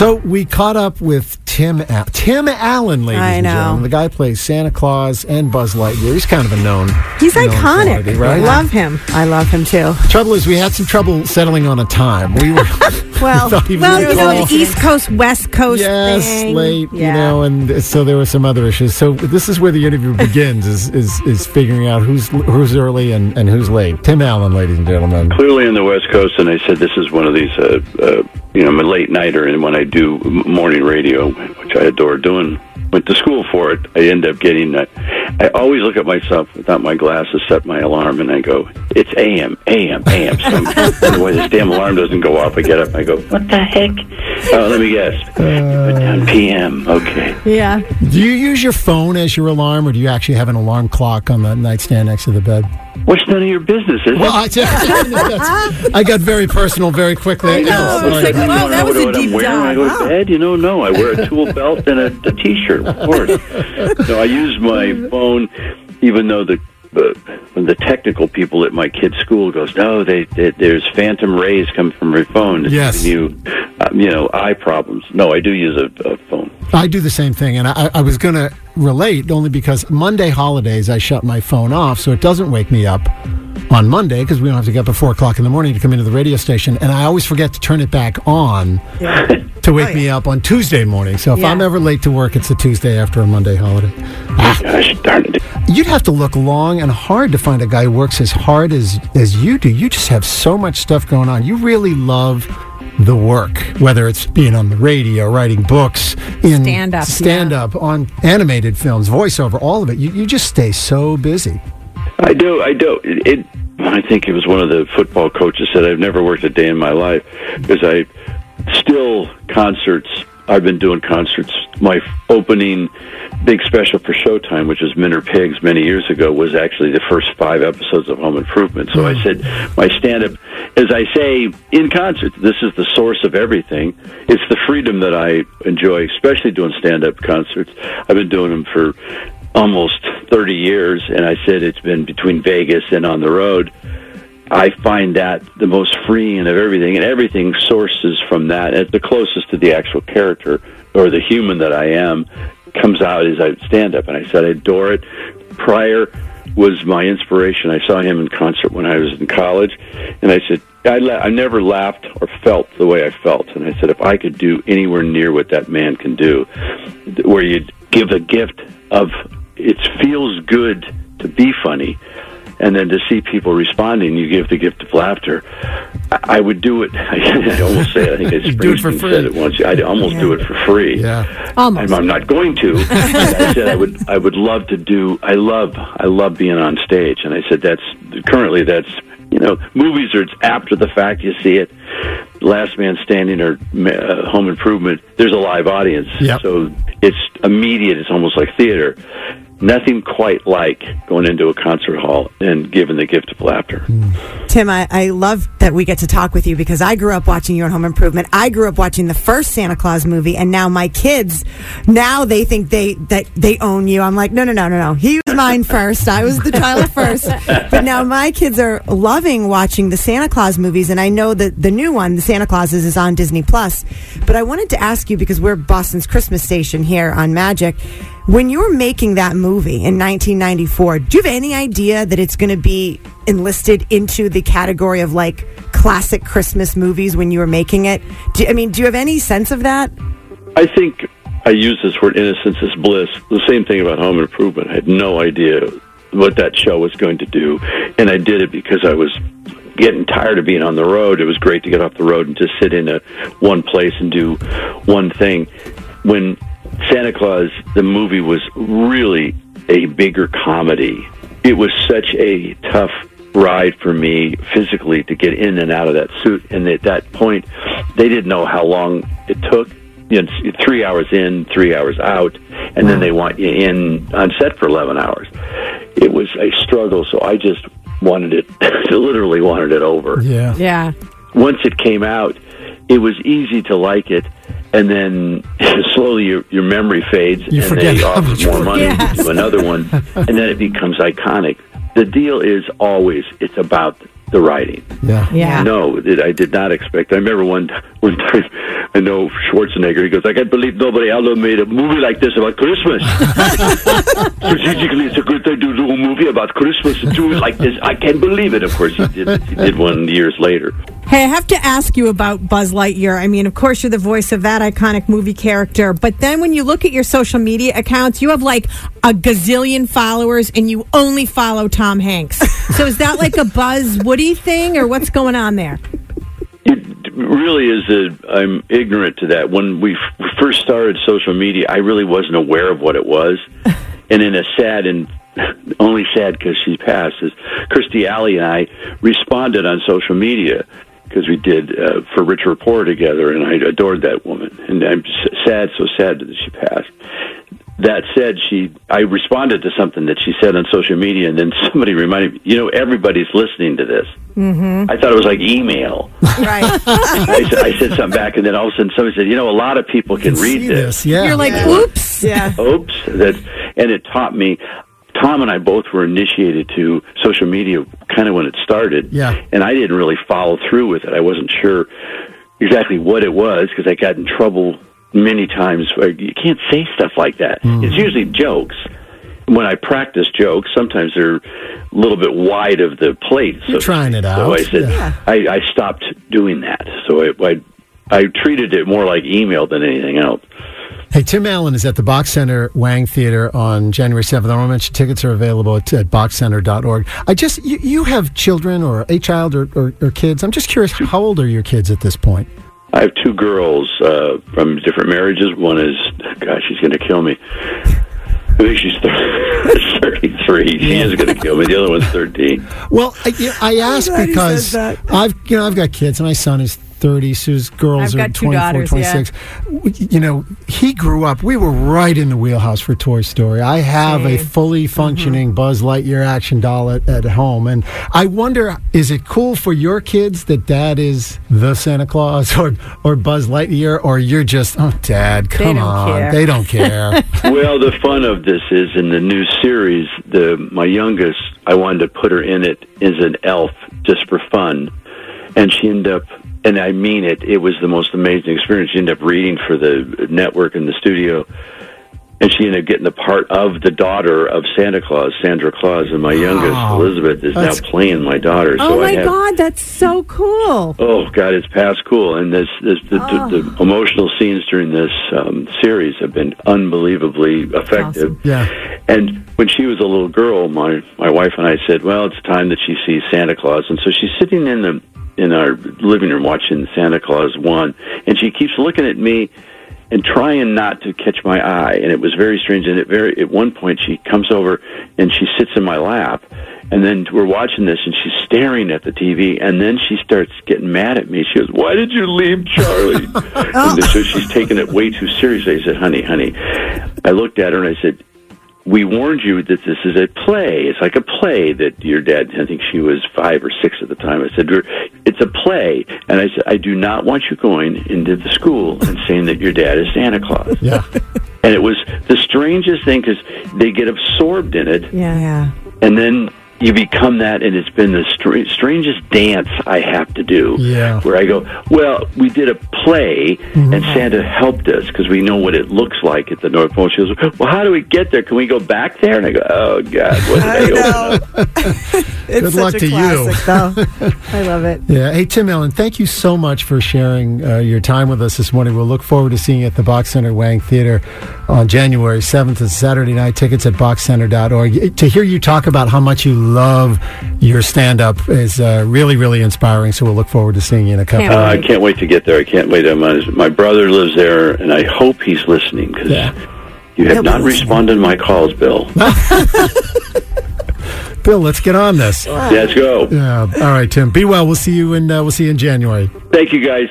So we caught up with Tim Al- Tim Allen, ladies I and know. gentlemen. The guy plays Santa Claus and Buzz Lightyear. He's kind of a known. He's known iconic. quantity, right? I love him. I love him too. Trouble is, we had some trouble settling on a time. We were Well, thought he was well, you know, call. the East Coast, West Coast yes, thing. late, Yeah. you know, and so there were some other issues. So this is where the interview begins: is is, is figuring out who's who's early and, and who's late. Tim Allen, ladies and gentlemen. clearly in the West Coast, and I said this is one of these. Uh, uh, you know, I'm a late nighter, and when I do morning radio, which I adore doing, went to school for it. I end up getting. Uh, I always look at myself without my glasses, set my alarm, and I go, "It's AM, AM, AM." So when this damn alarm doesn't go off, I get up. and I go, "What the heck?" Oh, let me guess. Put down uh. PM. Okay. Yeah. Do you use your phone as your alarm, or do you actually have an alarm clock on the nightstand next to the bed? What's none of your business, is Well, it? I, I got very personal very quickly. I know. Yeah, it's like, wow, that was a deep I'm wearing when I go dive. to Wow. bed. You know, no, I wear a tool belt and a, a t-shirt, of course. No, I use my phone, even though the uh, when the technical people at my kid's school goes, no, they, they there's phantom rays coming from your phone. It's Yes. you, um, you know, eye problems. No, I do use a, a phone. I do the same thing, and I, I was going to relate only because Monday holidays I shut my phone off so it doesn't wake me up on Monday because we don't have to get up at four o'clock in the morning to come into the radio station, and I always forget to turn it back on to wake me up on Tuesday morning. So if Yeah. I'm ever late to work, it's a Tuesday after a Monday holiday. Ah, Gosh darn it. You'd have to look long and hard to find a guy who works as hard as as you do. You just have so much stuff going on. You really love the work, whether it's being on the radio, writing books, in Stand-up, stand up on animated films, voiceover, all of it. You, you just stay so busy. I do. I do. It, it. I think it was one of the football coaches said I've never worked a day in my life because I still concerts. I've been doing concerts. My opening big special for Showtime, which was Men Are Pigs many years ago, was actually the first five episodes of Home Improvement. So I mm. said, my stand up, as I say in concert, this is the source of everything. It's the freedom that I enjoy, especially doing stand up concerts. I've been doing them for almost 30 years, and I said it's been between Vegas and on the road. I find that the most freeing of everything, and everything sources from that. It's the closest to the actual character or the human that I am comes out as I stand up, and I said I adore it. Pryor was my inspiration. I saw him in concert when I was in college, and I said I, la- I never laughed or felt the way I felt, and I said if I could do anywhere near what that man can do, where you give a gift of it feels good to be funny and then to see people responding, you give the gift of laughter. I, I would do it. I almost say, I think it's You do it for free. said it once. I'd almost do it for free. Yeah. Almost. I'm, I'm not going to. And I said I would. I would love to do. I love. I love being on stage. And I said that's currently that's you know movies are it's after the fact you see it. Last Man Standing or uh, Home Improvement. There's a live audience, Yep. so it's immediate. It's almost like theater. Nothing quite like going into a concert hall and giving the gift of laughter. Tim, I, I love that we get to talk with you because I grew up watching you on Home Improvement. I grew up watching the first Santa Claus movie, and now my kids, now they think they that they own you. I'm like, no, no, no, no, no. He was mine first. I was the child first. But now my kids are loving watching the Santa Claus movies, and I know that the new one, the Santa Clauses, is on Disney Plus. But I wanted to ask you because we're Boston's Christmas station here on Magic. When you were making that movie in 1994, do you have any idea that it's going to be enlisted into the category of like classic Christmas movies when you were making it? Do, I mean, do you have any sense of that? I think I use this word innocence is bliss. The same thing about Home Improvement. I had no idea what that show was going to do, and I did it because I was getting tired of being on the road. It was great to get off the road and just sit in a one place and do one thing. When Santa Claus, the movie was really a bigger comedy. It was such a tough ride for me physically to get in and out of that suit. And at that point, they didn't know how long it took. You know, three hours in, three hours out, and then they want you in on set for 11 hours. It was a struggle, so I just wanted it, literally wanted it over Yeah. Yeah. once it came out, it was easy to like it, and then slowly your your memory fades, You and forget they offer much more money Yes. to do another one, and then it becomes iconic. The deal is always it's about the writing. Yeah. Yeah. No, it, I did not expect. I remember one one time, I know Schwarzenegger. He goes, "I can't believe nobody ever made a movie like this about Christmas. Strategically, it's a good thing to do a movie about Christmas and do it like this. I can't believe it." Of course, he did. He did one years later. Hey, I have to ask you about Buzz Lightyear. I mean, of course, you're the voice of that iconic movie character, but then when you look at your social media accounts, you have like a gazillion followers and you only follow Tom Hanks. So is that like a Buzz Woody thing or what's going on there? It really is a. I'm ignorant to that. When we f- first started social media, I really wasn't aware of what it was, and in a sad and only sad because she passed is Kirstie Alley and I responded on social media because we did uh, for Richer or Poorer together, and I adored that woman, and I'm sad, so sad that she passed. That said, she I responded to something that she said on social media, and then somebody reminded me, you know, everybody's listening to this. Mm-hmm. I thought it was like email. Right. I, said, I said something back, and then all of a sudden somebody said, you know, a lot of people can read this. this. Yeah. You're like, oops. Yeah. Oops, that, and it taught me. Tom and I both were initiated to social media kind of when it started. Yeah. And I didn't really follow through with it. I wasn't sure exactly what it was because I got in trouble many times. You can't say stuff like that. Hmm. It's usually jokes. When I practice jokes, sometimes they're a little bit wide of the plate. so You're trying it So. I said, Yeah. I, I stopped doing that. So I, I, I treated it more like email than anything else. Hey, Tim Allen is at the Boch Center Wang Theater on January 7th. I want to mention tickets are available at, at bochcenter.org. I just, you, you have children or a child or, or, or kids. I'm just curious, how old are your kids at this point? I have two girls uh, from different marriages. One is, gosh, she's going to kill me. I think she's 33. She is going to kill me. The other one's 13. Well, I, you know, I ask because. I've you know I've got kids. My son is thirty. Sue's girls I've are got 24, daughters, yeah. 26. You know, he grew up. We were right in the wheelhouse for Toy Story. I have a fully mm-hmm. functioning Buzz Lightyear action doll at, at home, and I wonder, is it cool for your kids that Dad is the Santa Claus or or Buzz Lightyear, or you're just oh Dad, come don't on, care. they don't care. well, the fun of this is in the new series. The my youngest, I wanted to put her in it as an elf just for fun, and she ended up. And I mean it. It was the most amazing experience. She ended up reading for the network in the studio, and she ended up getting the part of the daughter of Santa Claus, Sandra Claus, and my youngest Wow. Elizabeth is That's- now playing my daughter. Oh so my have, God, that's so cool. Oh God, it's past cool, and this, this the, the, the emotional scenes during this um, series have been unbelievably effective. Awesome. Yeah. And when she was a little girl, my my wife and I said, "Well, it's time that she sees Santa Claus." And so she's sitting in the in our living room watching Santa Claus one, and she keeps looking at me and trying not to catch my eye. And it was very strange. And at very at one point, she comes over and she sits in my lap. And then we're watching this, and she's staring at the TV. And then she starts getting mad at me. She goes, "Why did you leave Charlie?" and so she's taking it way too seriously. I said, "Honey, honey." I looked at her and I said, we warned you that this is a play. It's like a play that your dad, I think she was five or six at the time. I said, it's a play. And I said, I do not want you going into the school and saying that your dad is Santa Claus. Yeah. And it was the strangest thing because they get absorbed in it Yeah. Yeah. and then you become that, and it's been the str- strangest dance I have to do. Yeah. Where I go, well, we did a play, Mm-hmm. and Santa helped us because we know what it looks like at the North Pole. She goes, well, how do we get there? Can we go back there? And I go, oh God, what did I, I know. It's Good such luck a to you. though. I love it. Yeah. Hey, Tim Allen, thank you so much for sharing uh, your time with us this morning. We'll look forward to seeing you at the Boch Center Wang Theater on January 7th. It's Saturday night. Tickets at bochcenter.org. To hear you talk about how much you love your stand up is uh, really, really inspiring. So we'll look forward to seeing you in a couple Can't Uh, I can't wait to get there. I can't wait. I'm my brother lives there, and I hope he's listening because Yeah. you have He'll not responded to my calls, Bill. Bill, let's get on this. Let's go. Yeah. All right, Tim. Be well. We'll see you in uh, we'll see you in January. Thank you, guys.